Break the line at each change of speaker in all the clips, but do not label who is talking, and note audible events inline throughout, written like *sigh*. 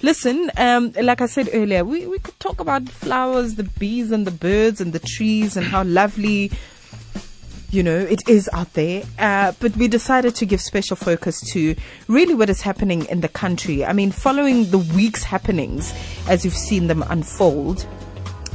Listen, um, like I said earlier, we, we could talk about flowers, the bees and the birds and the trees and how lovely, you know, it is out there. Uh, but we decided to give special focus to really what is happening in the country. I mean, following the week's happenings as you've seen them unfold,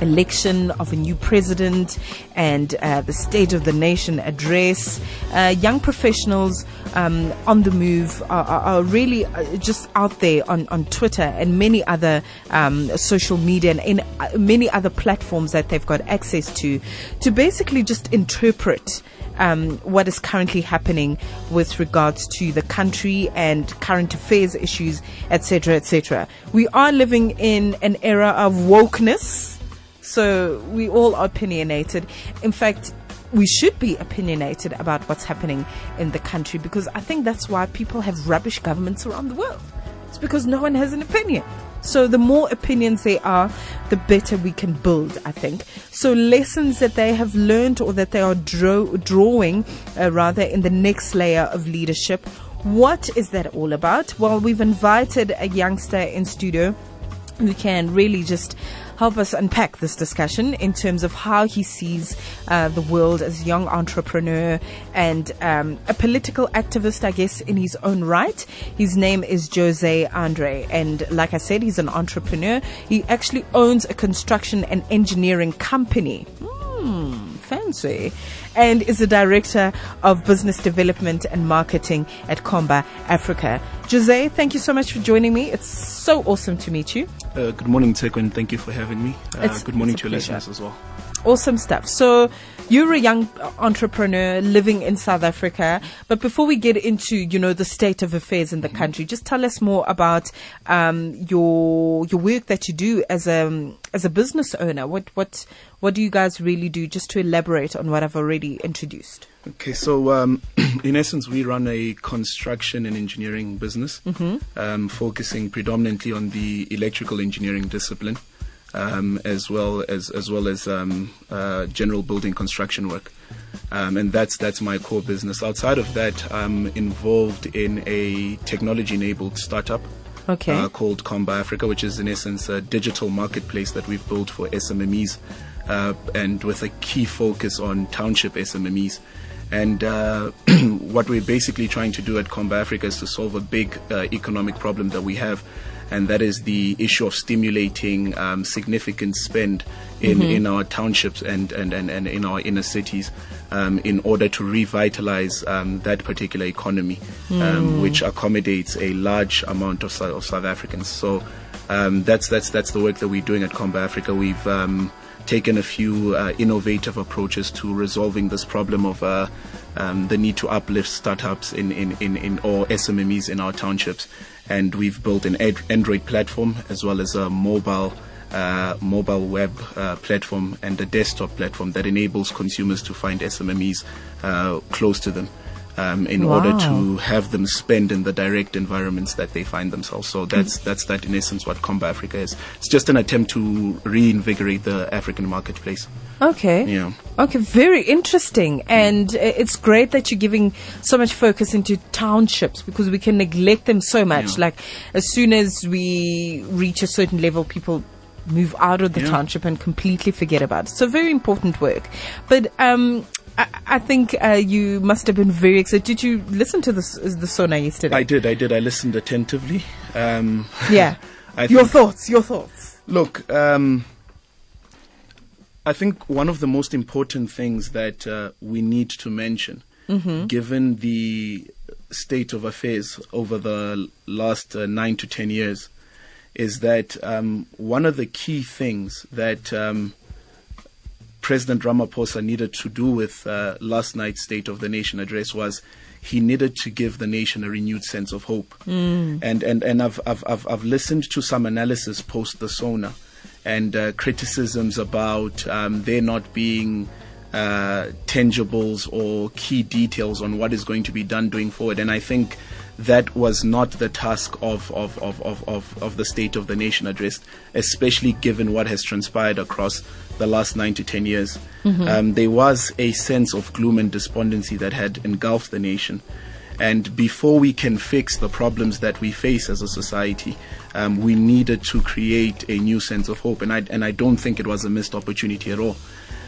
election of a new president and uh, the State of the Nation address. Uh, young professionals um, on the move are, are, are, really uh, just out there on, on Twitter and many other um, social media and in uh, many other platforms that they've got access to to basically just interpret. Um, what is currently happening with regards to the country and current affairs issues, etc., etc. We are living in an era of wokeness, so we all are opinionated. In fact, we should be opinionated about what's happening in the country because I think that's why people have rubbish governments around the world. It's because no one has an opinion. So the more opinions they are, the better we can build, I think. So lessons that they have learned or that they are draw- drawing uh, rather in the next layer of leadership. What is that all about? Well, we've invited a youngster in studio who can really just help us unpack this discussion in terms of how he sees uh, the world as a young entrepreneur and um, a political activist, I guess, in his own right. His name is Jose Andre, and like I said, he's an entrepreneur. He actually owns a construction and engineering company. Hmm and is the Director of Business Development and Marketing at Khomba Africa. Jose, thank you so much for joining me. It's so awesome to meet you.
Uh, good morning, Tekwen. Thank you for having me. Uh, good morning to your pleasure. listeners as well.
Awesome stuff. So you're a young entrepreneur living in South Africa, but before we get into you know the state of affairs in the mm-hmm. country, just tell us more about um, your your work that you do as a as a business owner. What what what do you guys really do? Just to elaborate on what I've already introduced.
Okay, so um, *clears throat* in essence, we run a construction and engineering business, mm-hmm. um, focusing predominantly on the electrical engineering discipline um, as well as as well as um, uh, general building construction work. Um, and that's that's my core business. Outside of that, I'm involved in a technology-enabled startup
okay. uh,
called Khomba Africa, which is in essence a digital marketplace that we've built for SMMEs, uh, and with a key focus on township SMMEs. And uh, *clears throat* what we're basically trying to do at Khomba Africa is to solve a big uh, economic problem that we have and that is the issue of stimulating um, significant spend in, mm-hmm. in our townships and, and, and, and in our inner cities um, in order to revitalize um, that particular economy, mm. which accommodates a large amount of, of South Africans. So um, that's, that's, that's the work that we're doing at Khomba Africa. We've um, taken a few uh, innovative approaches to resolving this problem of uh, um, the need to uplift startups in, in, in, in or SMMEs in our townships and we've built an Android platform as well as a mobile uh, mobile web uh, platform and a desktop platform that enables consumers to find SMMEs uh, close to them. Um, in wow. order to have them spend in the direct environments that they find themselves. So that's that's that in essence what Khomba Africa is. It's just an attempt to reinvigorate the African marketplace.
Okay.
Yeah.
Okay, very interesting. And it's great that you're giving so much focus into townships because we can neglect them so much. Yeah. Like, as soon as we reach a certain level, people move out of the yeah. township and completely forget about it. So, very important work. But, um, I, I think uh, you must have been very excited. Did you listen to the the Sona yesterday?
I did. I did. I listened attentively. Um,
yeah. *laughs* your thoughts. Your thoughts.
Look, um, I think one of the most important things that uh, we need to mention, mm-hmm. given the state of affairs over the last uh, nine to ten years, is that um, one of the key things that um, President Ramaphosa needed to do with uh, last night's State of the Nation address was he needed to give the nation a renewed sense of hope. Mm. And and and I've, I've I've I've listened to some analysis post the Sona and uh, criticisms about um, there not being uh, tangibles or key details on what is going to be done going forward. And I think that was not the task of, of, of, of, of, of the State of the Nation address, especially given what has transpired across the last nine to ten years. Mm-hmm. Um, there was a sense of gloom and despondency that had engulfed the nation. And before we can fix the problems that we face as a society, um, we needed to create a new sense of hope. And I, and I don't think it was a missed opportunity at all.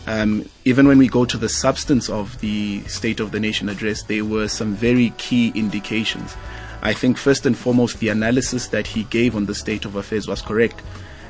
Um, even when we go to the substance of the State of the Nation address, there were some very key indications. I think, first and foremost, the analysis that he gave on the state of affairs was correct,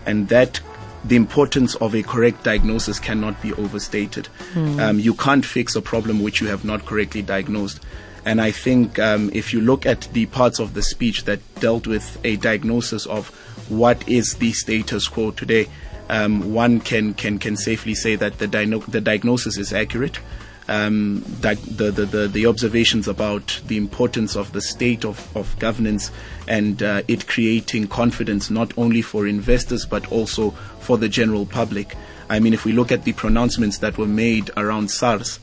and that the importance of a correct diagnosis cannot be overstated. Mm. Um, you can't fix a problem which you have not correctly diagnosed. And I think um, if you look at the parts of the speech that dealt with a diagnosis of what is the status quo today, um, one can, can, can safely say that the, the diagnosis is accurate. Um, the, the, the, the, observations about the importance of the state of, of governance and uh, it creating confidence not only for investors but also for the general public. I mean, if we look at the pronouncements that were made around SARS,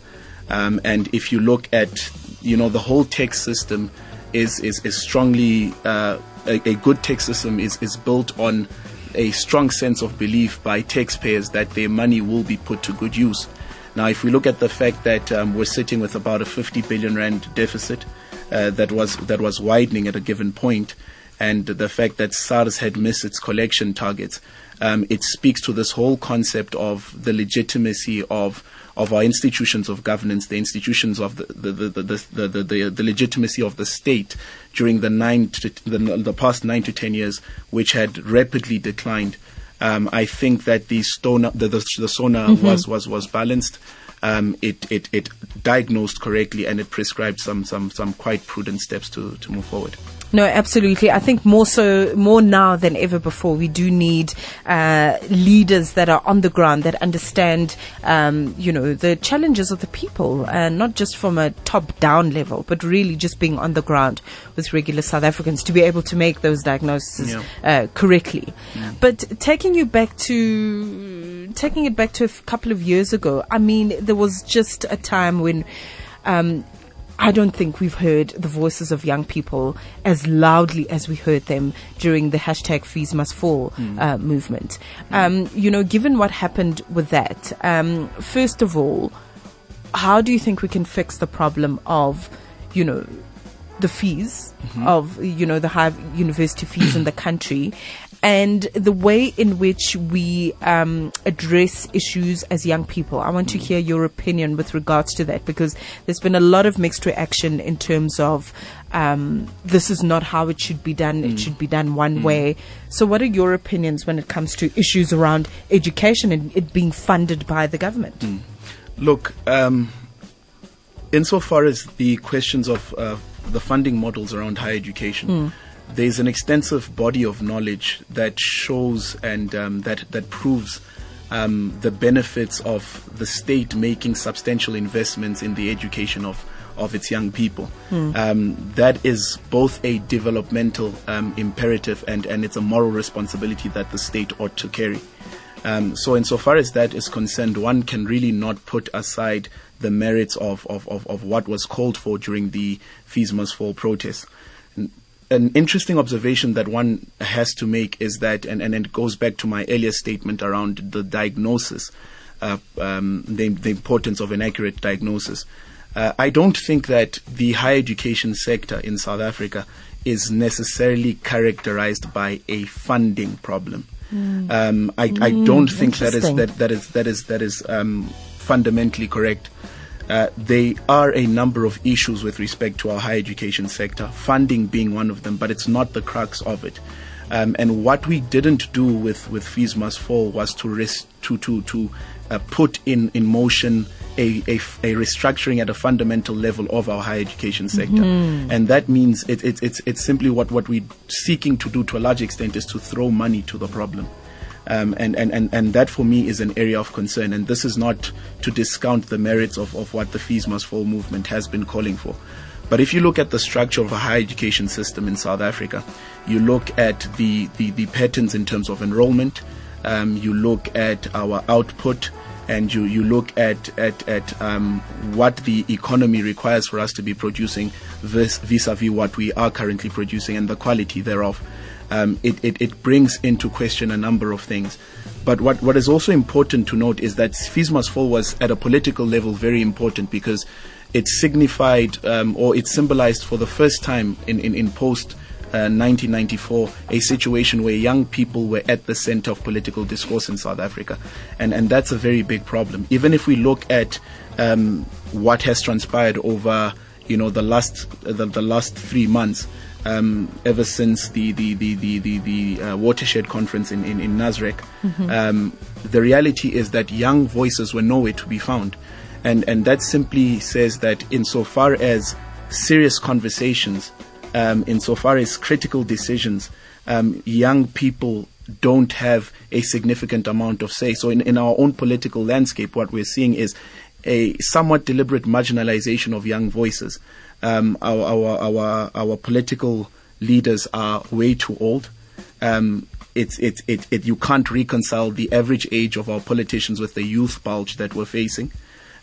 um, and if you look at you know the whole tax system is is, is strongly uh, a, a, good tax system is, is built on a strong sense of belief by taxpayers that their money will be put to good use. Now, if we look at the fact that um, we're sitting with about a 50 billion rand deficit uh, that was that was widening at a given point, and the fact that SARS had missed its collection targets, um, it speaks to this whole concept of the legitimacy of of our institutions of governance, the institutions of the the, the, the, the, the, the legitimacy of the state during the nine to, the, the past nine to ten years, which had rapidly declined. Um, I think that the SONA, the, the, the SONA mm-hmm. was, was, was balanced. Um, it, it, it diagnosed correctly and it prescribed some, some, some quite prudent steps to, to move forward.
No, absolutely. I think more so, more now than ever before, we do need uh, leaders that are on the ground that understand, um, you know, the challenges of the people, and not just from a top-down level, but really just being on the ground with regular South Africans to be able to make those diagnoses yeah. uh, correctly. Yeah. But taking you back to taking it back to a couple of years ago, I mean, there was just a time when. Um, I don't think we've heard the voices of young people as loudly as we heard them during the hashtag Fees Must Fall mm. uh, movement. Um, you know, given what happened with that, um, first of all, how do you think we can fix the problem of, you know, the fees mm-hmm. of you know the high university fees in the country and the way in which we um, address issues as young people. I want to hear your opinion with regards to that because there's been a lot of mixed reaction in terms of um, this is not how it should be done. Mm. It should be done one mm. way. So, what are your opinions when it comes to issues around education and it being funded by the government? Mm.
Look, um, insofar as the questions of uh, the funding models around higher education, mm there's an extensive body of knowledge that shows and um, that that proves um, the benefits of the state making substantial investments in the education of of its young people. Mm. Um, that is both a developmental um, imperative and and it's a moral responsibility that the state ought to carry. Um, so, insofar as that is concerned, one can really not put aside the merits of, of, of, of what was called for during the Fees Must Fall protests an interesting observation that one has to make is that, and, and it goes back to my earlier statement around the diagnosis, uh, um, the, the, importance of an accurate diagnosis. Uh, I don't think that the higher education sector in South Africa is necessarily characterized by a funding problem. Mm. Um, I, I, don't mm, think that is that, that is that is that is um, fundamentally correct. Uh, there are a number of issues with respect to our higher education sector, funding being one of them, but it's not the crux of it. Um, and what we didn't do with, with Fees Must Fall was to, res- to, to, to uh, put in, in motion a, a, a, restructuring at a fundamental level of our higher education sector. Mm-hmm. And that means it, it, it's, it's simply what, what we're seeking to do to a large extent is to throw money to the problem. Um, and, and, and, and that for me is an area of concern. And this is not to discount the merits of, of what the Fees Must Fall movement has been calling for. But if you look at the structure of a higher education system in South Africa, you look at the, the, the patterns in terms of enrollment, um, you look at our output, and you, you look at, at, at um, what the economy requires for us to be producing vis a vis what we are currently producing and the quality thereof um, it, it, it brings into question a number of things. But what, what is also important to note is that Fees Must Fall was at a political level very important because it signified um, or it symbolized for the first time in, in, in post uh, 1994 a situation where young people were at the center of political discourse in South Africa. And, and that's a very big problem. Even if we look at um, what has transpired over you know the last the, the last three months um, ever since the the the the the, the uh, watershed conference in in, in Nasrec, mm-hmm. um, the reality is that young voices were nowhere to be found, and and that simply says that insofar as serious conversations, um, insofar as critical decisions, um, young people don't have a significant amount of say. So in, in our own political landscape, what we're seeing is a somewhat deliberate marginalization of young voices. Um, our, our, our, our political leaders are way too old. Um, it's, it's, it, it, you can't reconcile the average age of our politicians with the youth bulge that we're facing.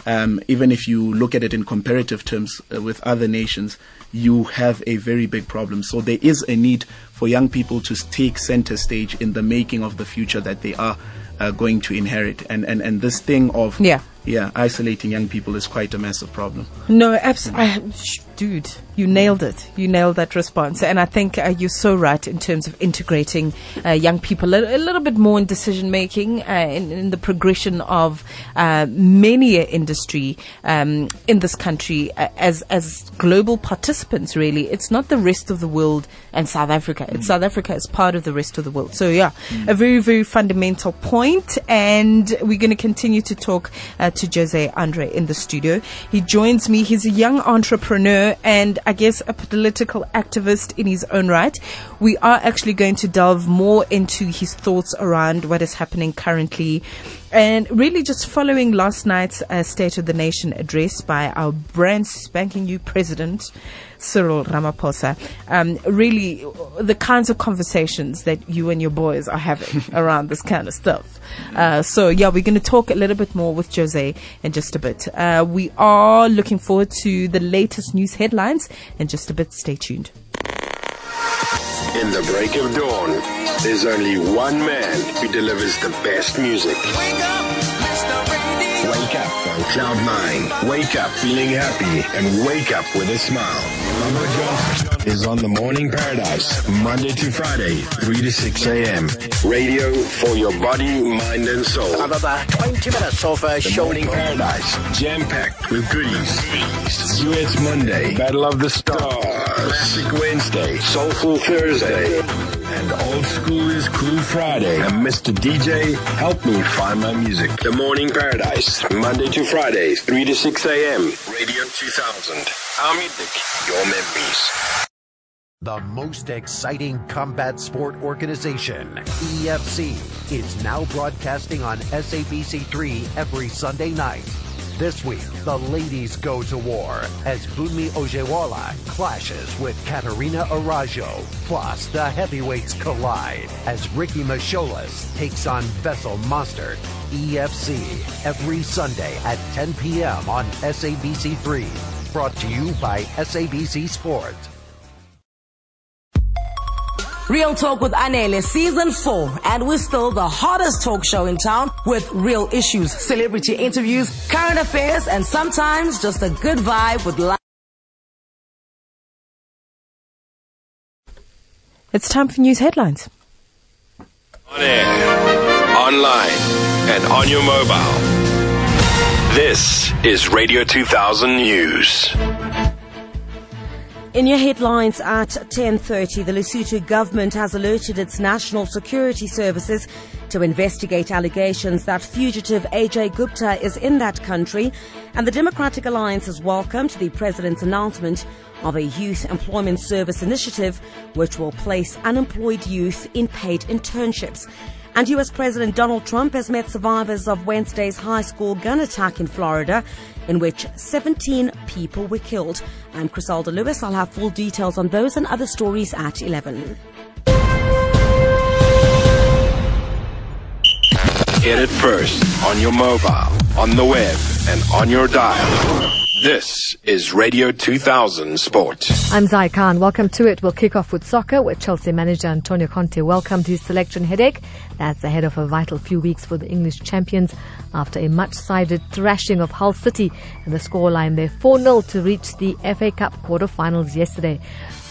Um, even if you look at it in comparative terms uh, with other nations, you have a very big problem. So there is a need for young people to take center stage in the making of the future that they are uh, going to inherit. And, and, and this thing of
yeah
yeah, isolating young people is quite a massive problem.
No, absolutely. Dude, you nailed it. You nailed that response. And I think uh, you're so right in terms of integrating uh, young people a, a, little bit more in decision making, uh, in, in, the progression of uh, many industry um, in this country uh, as, as global participants, really. It's not the rest of the world and South Africa. It's. South Africa as part of the rest of the world. So, yeah, mm. a very, very fundamental point. And we're going to continue to talk uh, to Jose Andre in the studio. He joins me. He's a young entrepreneur and I guess a political activist in his own right. We are actually going to delve more into his thoughts around what is happening currently and really just following last night's uh, State of the Nation address by our brand spanking new president. Cyril Ramaphosa. Um, really, the kinds of conversations that you and your boys are having *laughs* around this kind of stuff. Uh, so, yeah, we're going to talk a little bit more with Jose in just a bit. Uh, we are looking forward to the latest news headlines in just a bit. Stay tuned.
In the break of dawn, there's only one man who delivers the best music. Wake up on Cloud 9. Wake up feeling happy and wake up with a smile. Mama Johnson is on the Morning Paradise, Monday to Friday, 3 to 6 a.m. Radio for your body, mind, and soul.
About 20 minutes of uh,
the Morning Paradise, jam-packed with goodies. Duets Monday, Battle of the Stars, Classic Wednesday, Soulful Thursday, and Old School is Cool Friday. And Mr. DJ, help me find my music. The Morning Paradise, Monday to Fridays, 3 to 6 a.m. Radio 2000. Our music, your memories.
The most exciting combat sport organization, EFC, is now broadcasting on SABC3 every Sunday night. This week, the ladies go to war as Bunmi Ojewale clashes with Katarina Arajo. Plus, the heavyweights collide as Ricky Misholas takes on Vessel Mostert EFC every Sunday at 10 p.m. on SABC3. Brought to you by SABC Sport.
Real Talk with Anele season four, and we're still the hottest talk show in town with real issues, celebrity interviews, current affairs, and sometimes just a good vibe with life.
It's time for news headlines.
On air, online, and on your mobile. This is Radio 2000 News.
In your headlines at 10:30, the Lesotho government has alerted its national security services to investigate allegations that fugitive Ajay Gupta is in that country, and the Democratic Alliance has welcomed the president's announcement of a youth employment service initiative which will place unemployed youth in paid internships. And US President Donald Trump has met survivors of Wednesday's high school gun attack in Florida, in which 17 people were killed. I'm Crisalda Lewis. I'll have full details on those and other stories at 11.
Get it first on your mobile, on the web, and on your dial.
This is Radio 2000 Sport.
I'm Zai Khan. Welcome to it. We'll kick off with soccer, where Chelsea manager Antonio Conte welcomed his selection headache. That's ahead of a vital few weeks for the English champions after a much-sided thrashing of Hull City and the scoreline there 4-0 to reach the FA Cup quarter-finals yesterday.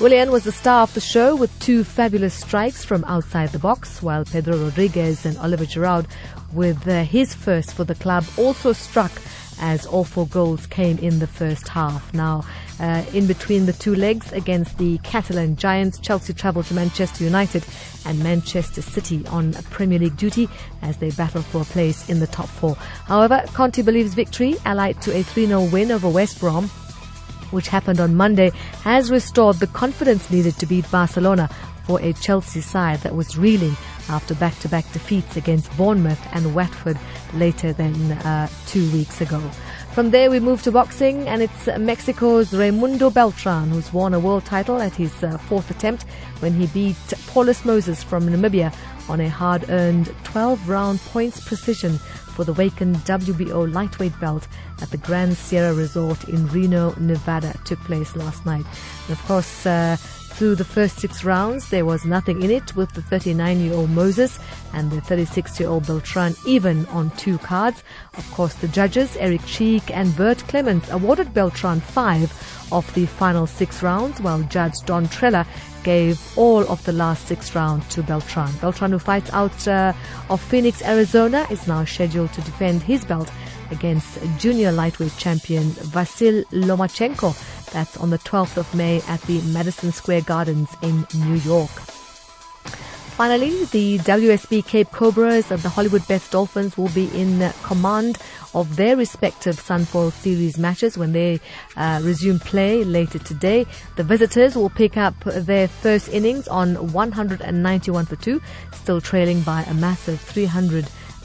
Willian was the star of the show with two fabulous strikes from outside the box, while Pedro Rodriguez and Olivier Giroud, with uh, his first for the club, also struck as all four goals came in the first half. Now, uh, in between the two legs against the Catalan Giants, Chelsea travelled to Manchester United and Manchester City on Premier League duty as they battle for a place in the top four. However, Conte believes victory, allied to a 3-0 win over West Brom, which happened on Monday, has restored the confidence needed to beat Barcelona for a Chelsea side that was reeling after back-to-back defeats against Bournemouth and Watford later than uh, two weeks ago. From there, we move to boxing, and it's Mexico's Raymundo Beltran who's won a world title at his uh, fourth attempt when he beat Paulus Moses from Namibia on a hard-earned 12-round points precision for the vacant WBO lightweight belt at the Grand Sierra Resort in Reno, Nevada took place last night. And of course, uh, through the first six rounds, there was nothing in it with the 39-year-old Moses and the 36-year-old Beltran even on two cards. Of course, the judges, Eric Cheek and Burt Clements, awarded Beltran five of the final six rounds, while Judge Don Trella gave all of the last six rounds to Beltran. Beltran, who fights out uh, of Phoenix, Arizona, is now scheduled to defend his belt against junior lightweight champion Vasyl Lomachenko. That's on the 12th of May at the Madison Square Gardens in New York. Finally, the WSB Cape Cobras and the Hollywoodbets Dolphins will be in command of their respective Sunfoil Series matches when they uh, resume play later today. The visitors will pick up their first innings on 191 for 2, still trailing by a massive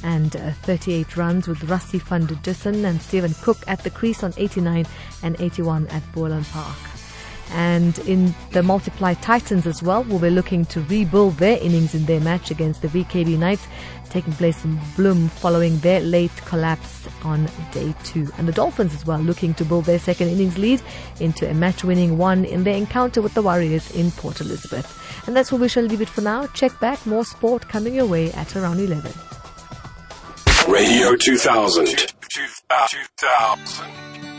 338 uh, runs with Rassie van der Dussen and Stephen Cook at the crease on 89 and 81 at Boland Park. And in the Multiply Titans as well, will be looking to rebuild their innings in their match against the VKB Knights, taking place in Bloem following their late collapse on day two. And the Dolphins as well, looking to build their second innings lead into a match-winning one in their encounter with the Warriors in Port Elizabeth. And that's where we shall leave it for now. Check back, more sport coming your way at around 11.
Radio 2000. 2000.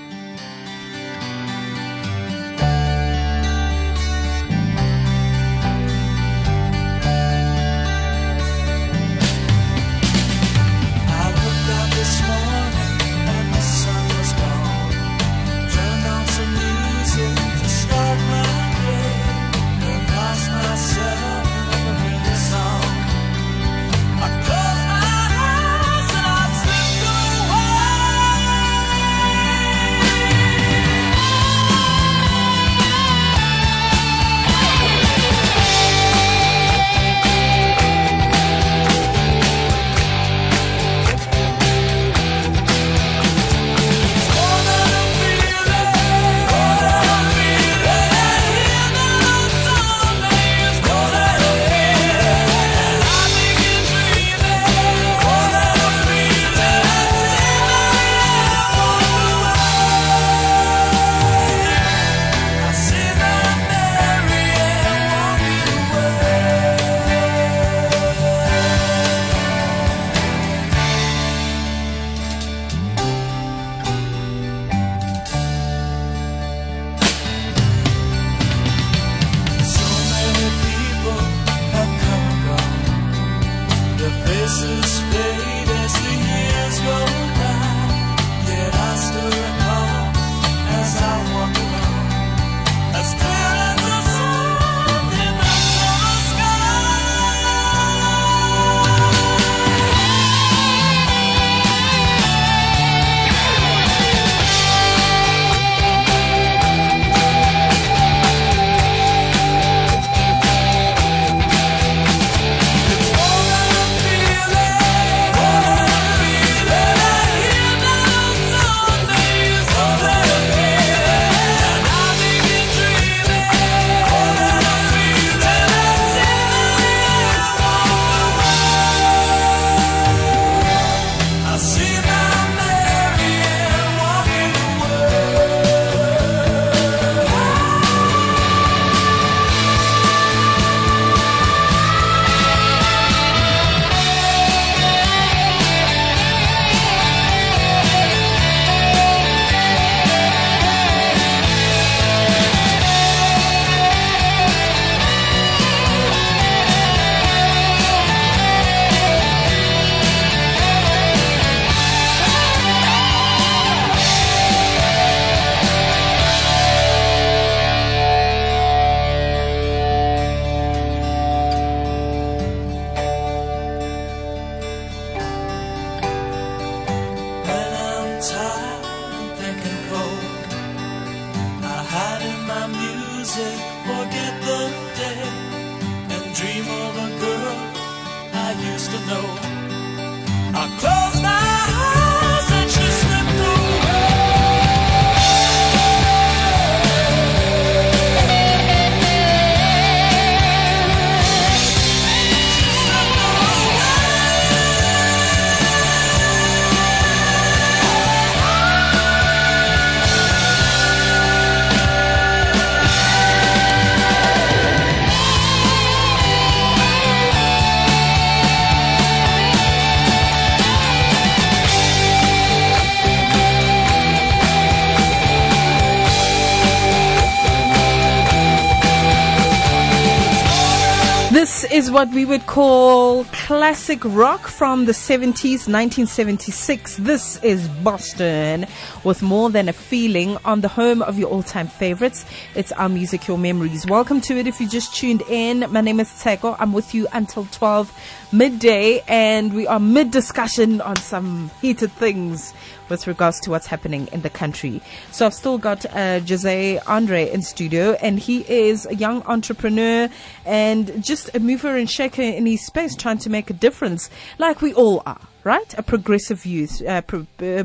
What we would call classic rock from the 70s, 1976. This is Boston with more than a feeling on the home of your all-time favorites. It's our music, your memories. Welcome to it. If you just tuned in, my name is Tsheko. I'm with you until 12 midday and we are mid discussion on some heated things with regards to what's happening in the country. So I've still got uh, Jose Andre in studio, and he is a young entrepreneur and just a mover and shaker in his space, trying to make a difference, like we all are. Right, a progressive youth, uh, pro- uh,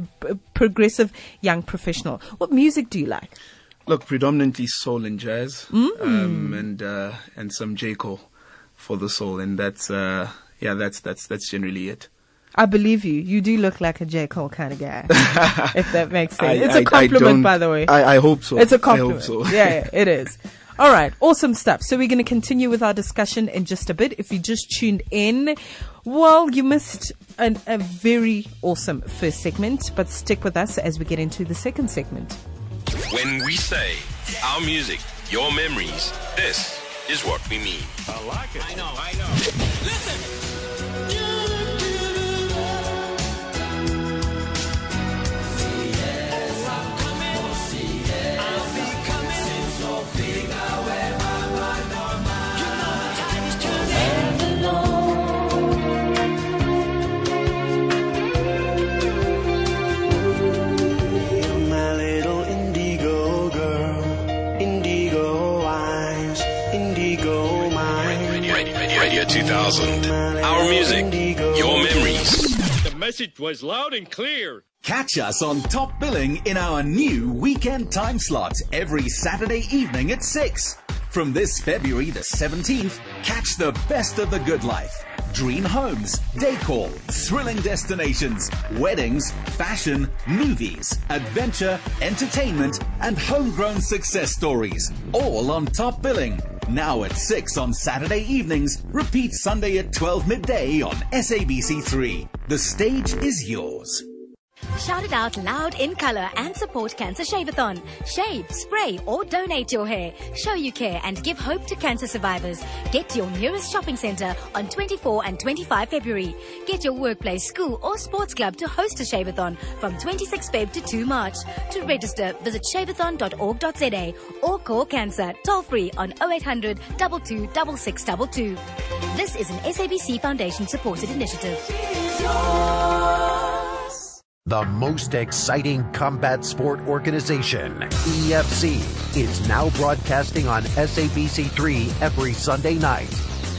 progressive young professional. What music do you like?
Look, predominantly soul and jazz, um, and uh, and some J Cole for the soul, and that's uh, yeah, that's that's that's generally it.
I believe you. You do look like a J Cole kind of guy, *laughs* if that makes sense.
I-
it's
I-
a
I
compliment, by the way.
I, I hope so.
It's a compliment.
hope so.
yeah, yeah, *laughs* it is. All right, awesome stuff. So we're going to continue with our discussion in just a bit. If you just tuned in, well, you missed an, a very awesome first segment, but stick with us as we get into the second segment.
When we say our music, your memories, this is what we mean.
My
message was loud and clear.
Catch us on Top Billing in our new weekend time slot every Saturday evening at 6. From this February the 17th, catch the best of the good life. Dream homes, decor, thrilling destinations, weddings, fashion, movies, adventure, entertainment, and homegrown success stories. All on Top Billing. Now at 6 on Saturday evenings, repeat Sunday at 12 midday on SABC3. The stage is yours.
Shout it out loud in color and support CANSA Shavathon. Shave, spray, or donate your hair. Show you care and give hope to cancer survivors. Get to your nearest shopping center on 24 and 25 February. Get your workplace, school, or sports club to host a shaveathon from 26 Feb to 2 March. To register, visit shavathon.org.za or call cancer toll free on 0800 22 This is an SABC Foundation supported initiative.
The most exciting combat sport organization, EFC, is now broadcasting on SABC3 every Sunday night.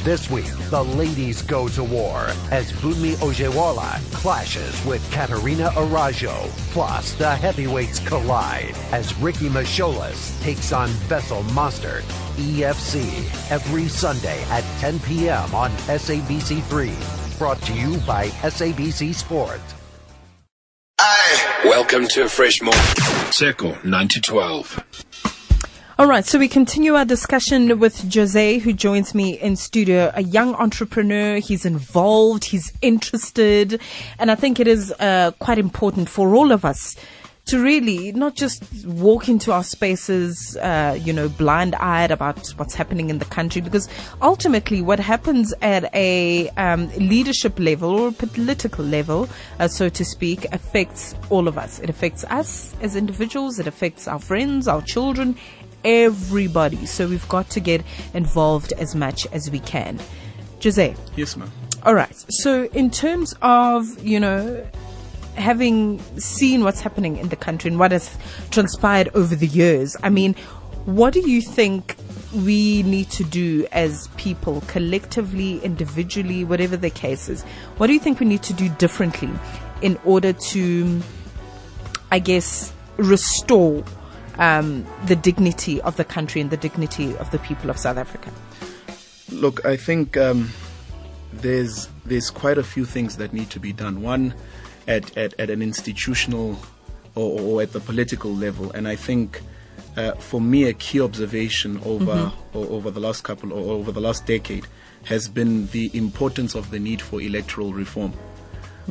This week, the ladies go to war as Bunmi Ojewale clashes with Katarina Arajo. Plus, the heavyweights collide as Ricky Misholas takes on Vessel Mostert. EFC, every Sunday at 10 p.m. on SABC3. Brought to you by SABC Sport.
Welcome to a fresh morning. Circle 9 to 12.
All right, so we continue our discussion with Jose, who joins me in studio. A young entrepreneur, he's involved, he's interested, and I think it is uh, quite important for all of us to really not just walk into our spaces, uh, you know, blind-eyed about what's happening in the country, because ultimately, what happens at a um, leadership level or political level, uh, so to speak, affects all of us. It affects us as individuals. It affects our friends, our children everybody. So we've got to get involved as much as we can. Jose.
Yes, ma'am.
All right. So in terms of, you know, having seen what's happening in the country and what has transpired over the years, I mean, what do you think we need to do as people, collectively, individually, whatever the case is? What do you think we need to do differently in order to, I guess, restore um, the dignity of the country and the dignity of the people of South Africa?
Look, I think um, there's there's quite a few things that need to be done. One, at at, at an institutional or, or at the political level, and I think. Uh, for me, a key observation over
Mhm.
o- over the last couple or over the last decade has been the importance of the need for electoral reform.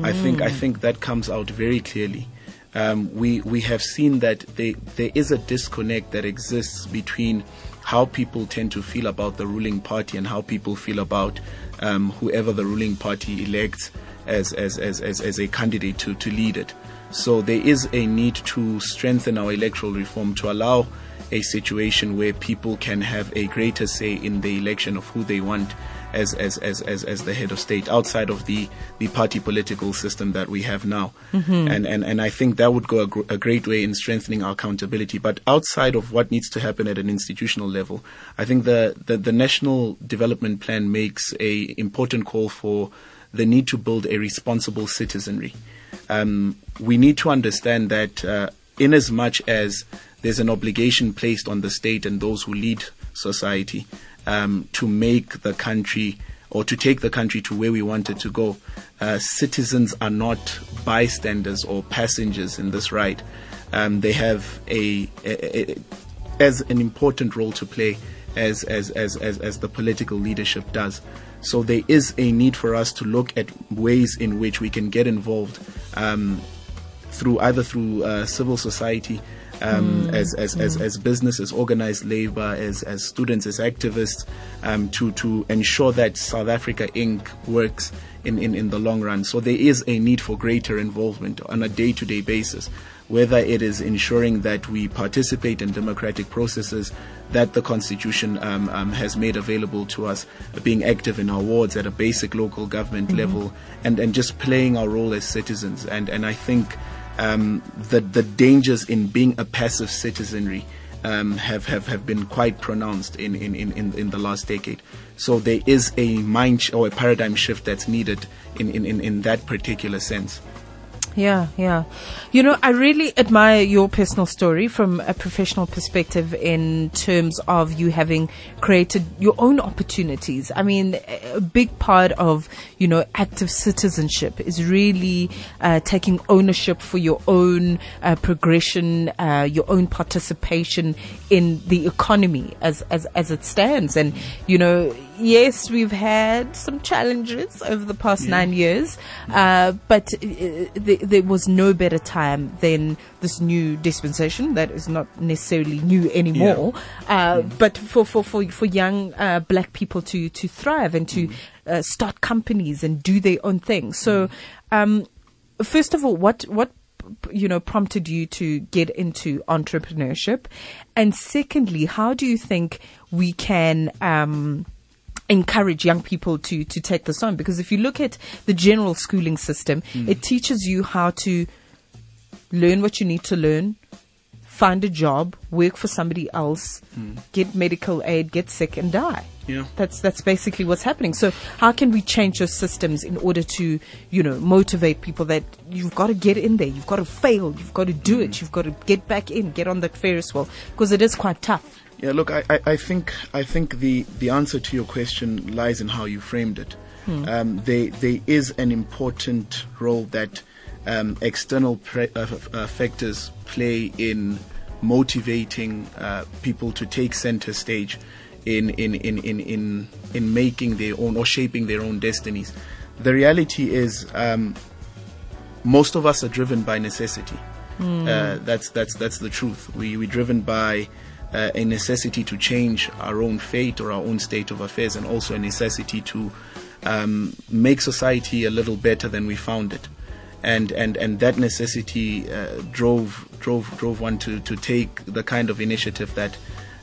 I think I
Mm.
think that comes out very clearly. Um, we we have seen that they, there is a disconnect that exists between how people tend to feel about the ruling party and how people feel about um, whoever the ruling party elects as as, as, as, as a candidate to, to lead it. So there is a need to strengthen our electoral reform to allow a situation where people can have a greater say in the election of who they want as as, as, as, as the head of state outside of the, the party political system that we have now.
Mhm.
And, and and I think that would go a, gr- a great way in strengthening our accountability. But outside of what needs to happen at an institutional level, I think the, the, the national development plan makes a important call for the need to build a responsible citizenry. Um, we need to understand that uh, in as much as there's an obligation placed on the state and those who lead society um, to make the country or to take the country to where we want it to go. Uh, citizens are not bystanders or passengers in this ride. Um, they have a, a, a, as an important role to play as, as, as, as, as the political leadership does. So there is a need for us to look at ways in which we can get involved um, through either through uh, civil society, um,
Mm,
as, as, as,
mm.
as business, as organized labor, as, as students, as activists, um, to, to ensure that South Africa Inc. works in, in, in the long run. So there is a need for greater involvement on a day to day basis, whether it is ensuring that we participate in democratic processes that the Constitution um, um, has made available to us, being active in our wards at a basic local government
Mhm.
level, and, and just playing our role as citizens. And, and I think um, the, the dangers in being a passive citizenry um, have, have, have been quite pronounced in, in, in, in, in the last decade. So there is a mind sh- or a paradigm shift that's needed in, in, in, in that particular sense.
Yeah, yeah. You know, I really admire your personal story from a professional perspective in terms of you having created your own opportunities. I mean, a big part of, you know, active citizenship is really uh, taking ownership for your own uh, progression, uh, your own participation in the economy as, as, as it stands. And, you know, yes, we've had some challenges over the past
Yeah.
nine years, uh, but uh, th- there was no better time than this new dispensation that is not necessarily new anymore. Uh, But for, for, for, for young uh, black people to, to thrive and to uh, start companies and do their own thing. So, um, first of all, what what you know prompted you to get into entrepreneurship, and secondly, how do you think we can um, encourage young people to to take this on? Because if you look at the general schooling system,
Mm.
it teaches you how to learn what you need to learn. Find a job, work for somebody else,
Mm.
get medical aid, get sick, and die.
Yeah.
That's that's basically what's happening. So how can we change those systems in order to, you know, motivate people that you've got to get in there, you've got to fail, you've got to do
Mm.
it, you've got to get back in, get on that Ferris wheel because it is quite tough.
Yeah, look, I, I, I think I think the, the answer to your question lies in how you framed it.
Hmm.
Um, there there is an important role that um, external pre- uh, uh, factors play in motivating uh, people to take center stage in in, in, in, in in making their own or shaping their own destinies. The reality is um, most of us are driven by necessity.
Mm.
Uh, that's that's that's the truth. We we're driven by uh, a necessity to change our own fate or our own state of affairs, and also a necessity to um, make society a little better than we found it. And and and that necessity uh, drove drove drove one to to take the kind of initiative that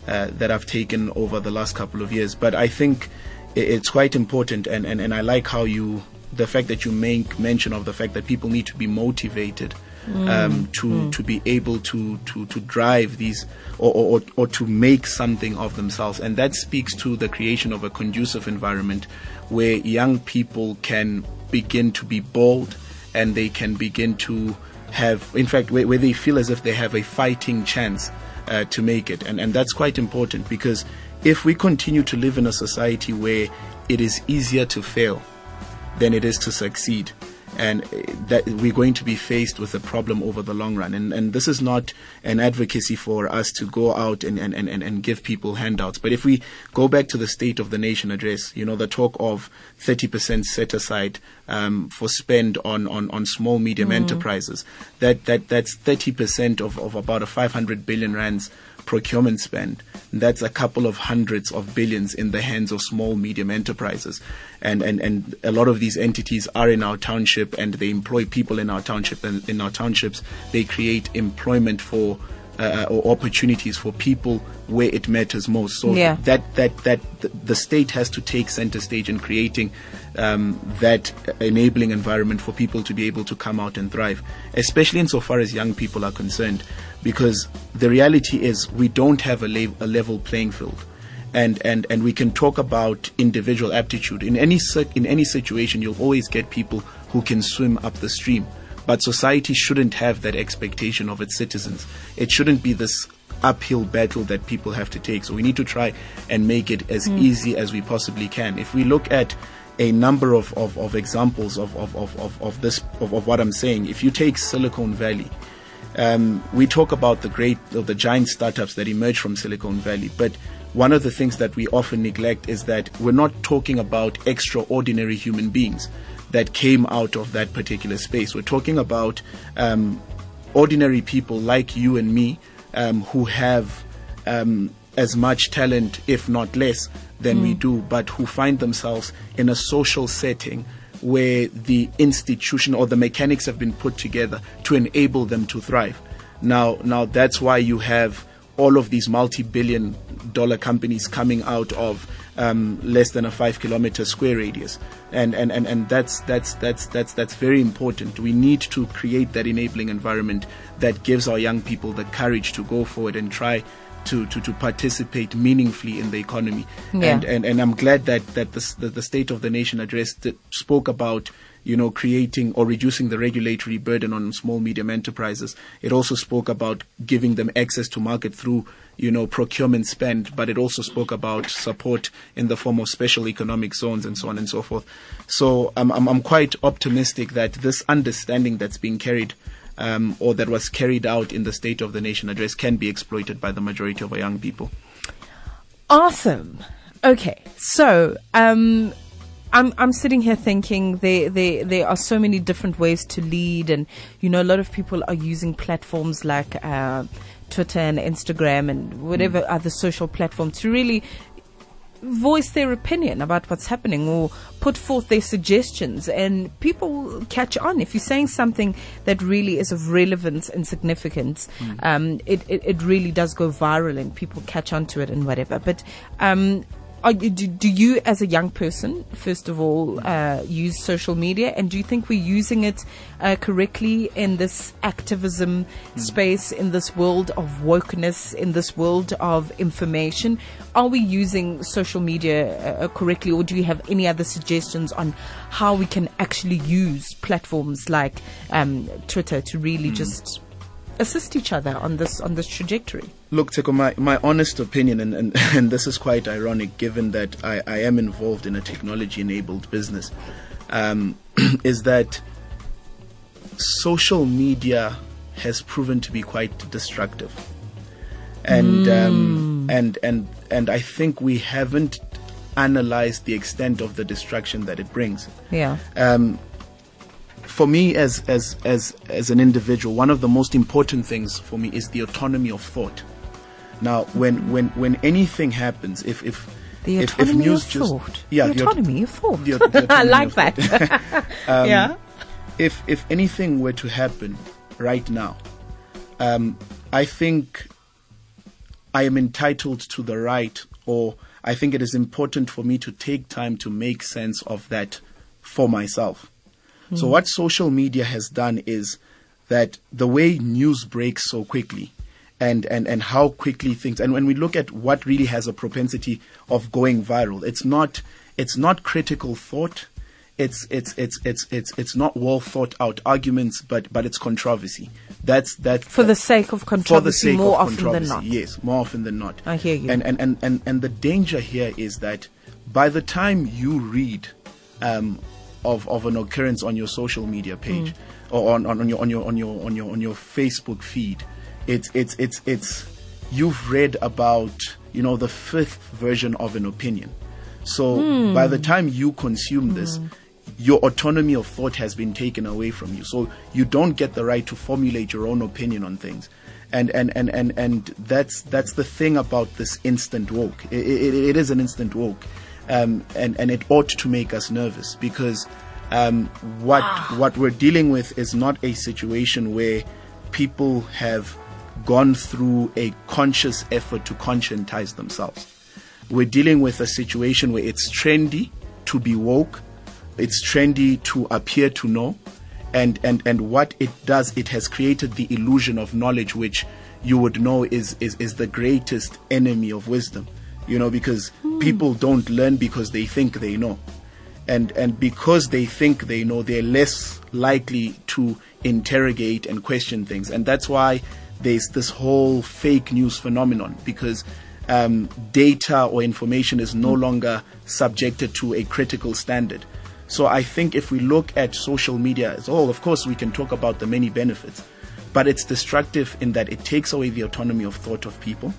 uh, that I've taken over the last couple of years. But I think it's quite important, and, and, and I like how you the fact that you make mention of the fact that people need to be motivated um, to to be able to to to drive these or, or or to make something of themselves, and that speaks to the creation of a conducive environment where young people can begin to be bold and they can begin to have, in fact, where, where they feel as if they have a fighting chance uh, to make it, and and that's quite important because if we continue to live in a society where it is easier to fail than it is to succeed. And that we're going to be faced with a problem over the long run. And, and this is not an advocacy for us to go out and, and, and, and give people handouts. But if we go back to the State of the Nation address, you know, the talk of 30% set aside um, for spend on, on, on small, medium enterprises, that, that, that's 30% of, of about a 500 billion rands procurement spend. That's a couple of hundreds of billions in the hands of small, medium enterprises. And, and, and a lot of these entities are in our township and they employ people in our township and in our townships. They create employment for uh, or opportunities for people where it matters most. So
Yeah.
that that that the state has to take center stage in creating um, that enabling environment for people to be able to come out and thrive, especially insofar as young people are concerned, because the reality is we don't have a, le- a level playing field. And, and, and we can talk about individual aptitude. In any, in any situation, you'll always get people who can swim up the stream. But society shouldn't have that expectation of its citizens. It shouldn't be this uphill battle that people have to take. So we need to try and make it as
Mm.
easy as we possibly can. If we look at a number of, of, of examples of, of, of, of, of this of, of what I'm saying, if you take Silicon Valley, um, we talk about the great or the giant startups that emerge from Silicon Valley, but one of the things that we often neglect is that we're not talking about extraordinary human beings that came out of that particular space. We're talking about um, ordinary people like you and me um, who have um, as much talent, if not less, than we
Mm.
do, but who find themselves in a social setting where the institution or the mechanics have been put together to enable them to thrive. Now, now that's why you have all of these multi-billion dollar companies coming out of um, less than a five kilometer square radius, and and, and, and that's that's that's that's that's very important. We need to create that enabling environment that gives our young people the courage to go forward and try to, to, to participate meaningfully in the economy.
Yeah.
And, and and I'm glad that that the, the, the State of the Nation address that spoke about you know creating or reducing the regulatory burden on small medium enterprises. It also spoke about giving them access to market through you know procurement spend, but it also spoke about support in the form of special economic zones and so on and so forth. So I'm I'm, I'm quite optimistic that this understanding that's being carried. Um, or that was carried out in the State of the Nation address can be exploited by the majority of our young people.
Awesome. Okay, so um, I'm I'm sitting here thinking there there there are so many different ways to lead, and you know a lot of people are using platforms like uh, Twitter and Instagram and whatever other social platform to really voice their opinion about what's happening or put forth their suggestions. And people catch on. If you're saying something that really is of relevance and significance
Mm.
um, it, it, it really does go viral and people catch on to it and whatever. But um, are you, do, do you as a young person first of all uh, use social media? And do you think we're using it uh, correctly in this activism space in this world of wokeness in this world of information? Are we using social media uh, correctly? Or do you have any other suggestions on how we can actually use platforms like um, twitter to really just assist each other on this on this trajectory
Look, Tsheko, my, my honest opinion, and, and, *laughs* and this is quite ironic given that I, I am involved in a technology enabled business, um, *clears throat* is that social media has proven to be quite destructive. And, um, and, and, and I think we haven't analyzed the extent of the destruction that it brings.
yeah
Um, for me as, as, as, as an individual, one of the most important things for me is the autonomy of thought. Now, when, when, when anything happens, if, if,
the
if, if news
of
just,
thought
yeah,
the
aut-
autonomy of thought
the- the *laughs*
i like that. *laughs* *laughs*
Um,
yeah
if if anything were to happen right now, um, I think I am entitled to the right, or I think it is important for me to take time to make sense of that for myself. So
Hmm.
what social media has done is that the way news breaks so quickly and, and, and how quickly things and when we look at what really has a propensity of going viral, it's not it's not critical thought. It's it's it's it's it's it's not well thought out arguments, but but it's controversy. That's that
For the sake of controversy
sake
more
of
often than not.
Yes, more often than not.
I hear you.
And and, and, and and the danger here is that by the time you read um, of of an occurrence on your social media page
Mm.
or on, on, on your on your on your on your on your Facebook feed, it's it's it's it's you've read about you know the fifth version of an opinion. So
Hmm.
by the time you consume this, your autonomy of thought has been taken away from you. So you don't get the right to formulate your own opinion on things. And and, and, and, and that's that's the thing about this instant woke. It, it, it is an instant woke, um, and and it ought to make us nervous because um, what what we're dealing with is not a situation where people have gone through a conscious effort to conscientize themselves we're dealing with a situation where it's trendy to be woke, it's trendy to appear to know, and, and, and what it does, it has created the illusion of knowledge, which you would know is, is, is the greatest enemy of wisdom. You know, because people don't learn because they think they know. And, and because they think they know, they're less likely to interrogate and question things. And that's why there's this whole fake news phenomenon because um, data or information is no longer subjected to a critical standard. So I think if we look at social media as all, of course we can talk about the many benefits, but it's destructive in that it takes away the autonomy of thought of people.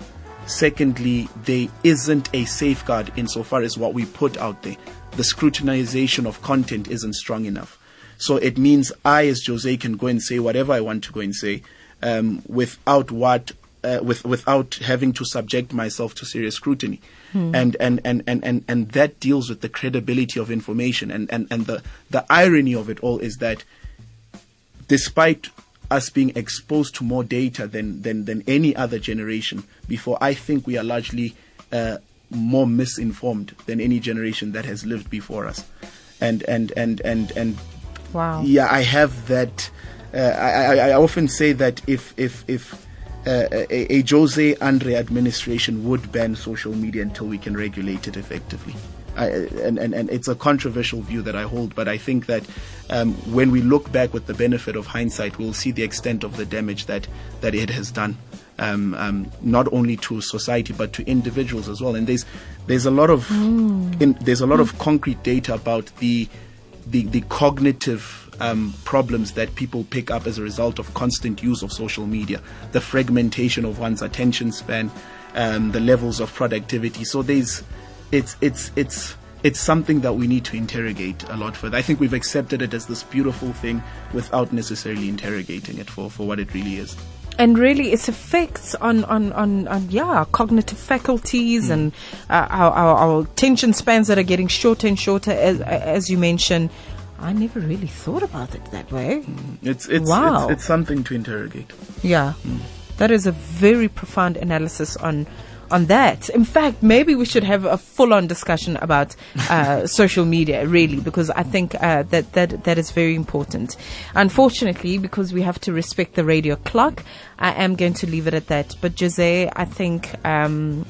Secondly, there isn't a safeguard insofar as what we put out there. The scrutinization of content isn't strong enough. So it means I, as Jose, can go and say whatever I want to go and say um, without what uh, with without having to subject myself to serious scrutiny.
Hmm.
And, and, and, and, and, and that deals with the credibility of information. And, and, and the, the irony of it all is that despite us being exposed to more data than, than, than any other generation before, I think we are largely uh, more misinformed than any generation that has lived before us. And, and, and, and, and
Wow.
yeah, I have that. Uh, I, I, I often say that if if if uh, a, a Jose Andre administration would ban social media until we can regulate it effectively. I, and, and, and it's a controversial view that I hold, but I think that um, when we look back with the benefit of hindsight, we'll see the extent of the damage that, that it has done, um, um, not only to society but to individuals as well. And there's there's a lot of in, there's a lot of concrete data about the the, the cognitive um, problems that people pick up as a result of constant use of social media, the fragmentation of one's attention span, um, the levels of productivity. So there's, it's it's it's it's something that we need to interrogate a lot further. I think we've accepted it as this beautiful thing without necessarily interrogating it for, for what it really is.
and really its effects on on on, on yeah our cognitive faculties hmm. and uh, our, our our attention spans that are getting shorter and shorter as as you mentioned. I never really thought about it that way. Hmm.
It's it's
wow.
it's, it's something to interrogate.
yeah. Hmm. That is a very profound analysis on on that. In fact, maybe we should have a full-on discussion about uh, *laughs* social media, really, because I think uh, that that that is very important. Unfortunately, because we have to respect the radio clock, I am going to leave it at that. But Jose, I think. Um,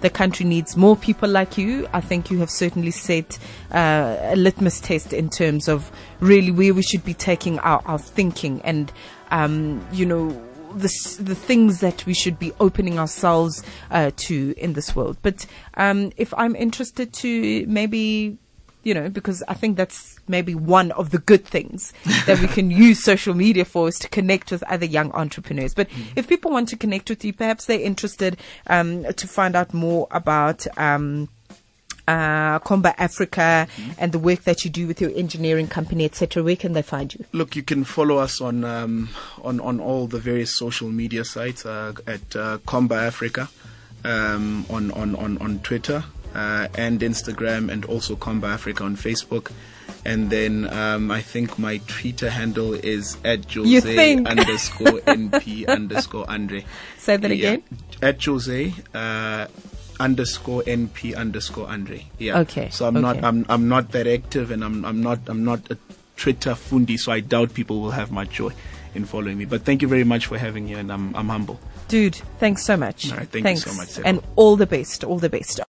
the country needs more people like you. I think you have certainly set uh, a litmus test in terms of really where we should be taking our, our thinking and, um, you know, the, the things that we should be opening ourselves uh, to in this world. But um, if I'm interested to maybe, you know, because I think that's maybe one of the good things *laughs* that we can use social media for is to connect with other young entrepreneurs. But if people want to connect with you, perhaps they're interested um, to find out more about. Um, uh, Khomba Africa and the work that you do with your engineering company, etc. Where can they find you?
Look, you can follow us on um, on on all the various social media sites uh, at uh, Khomba Africa um, on, on on on Twitter uh, and Instagram, and also Khomba Africa on Facebook. And then um, I think my Twitter handle is at Jose *laughs* underscore NP underscore Andre.
Say that
Yeah.
again.
At Jose uh, underscore NP underscore Andre. Yeah.
Okay,
So I'm not. I'm I'm not that active, and I'm I'm not I'm not a Twitter fundi. So I doubt people will have much joy in following me. But thank you very much for having me, and I'm I'm humble.
Dude, thanks so much.
All right, thank you
thanks.
so much, Sebo.
And all the best. All the best.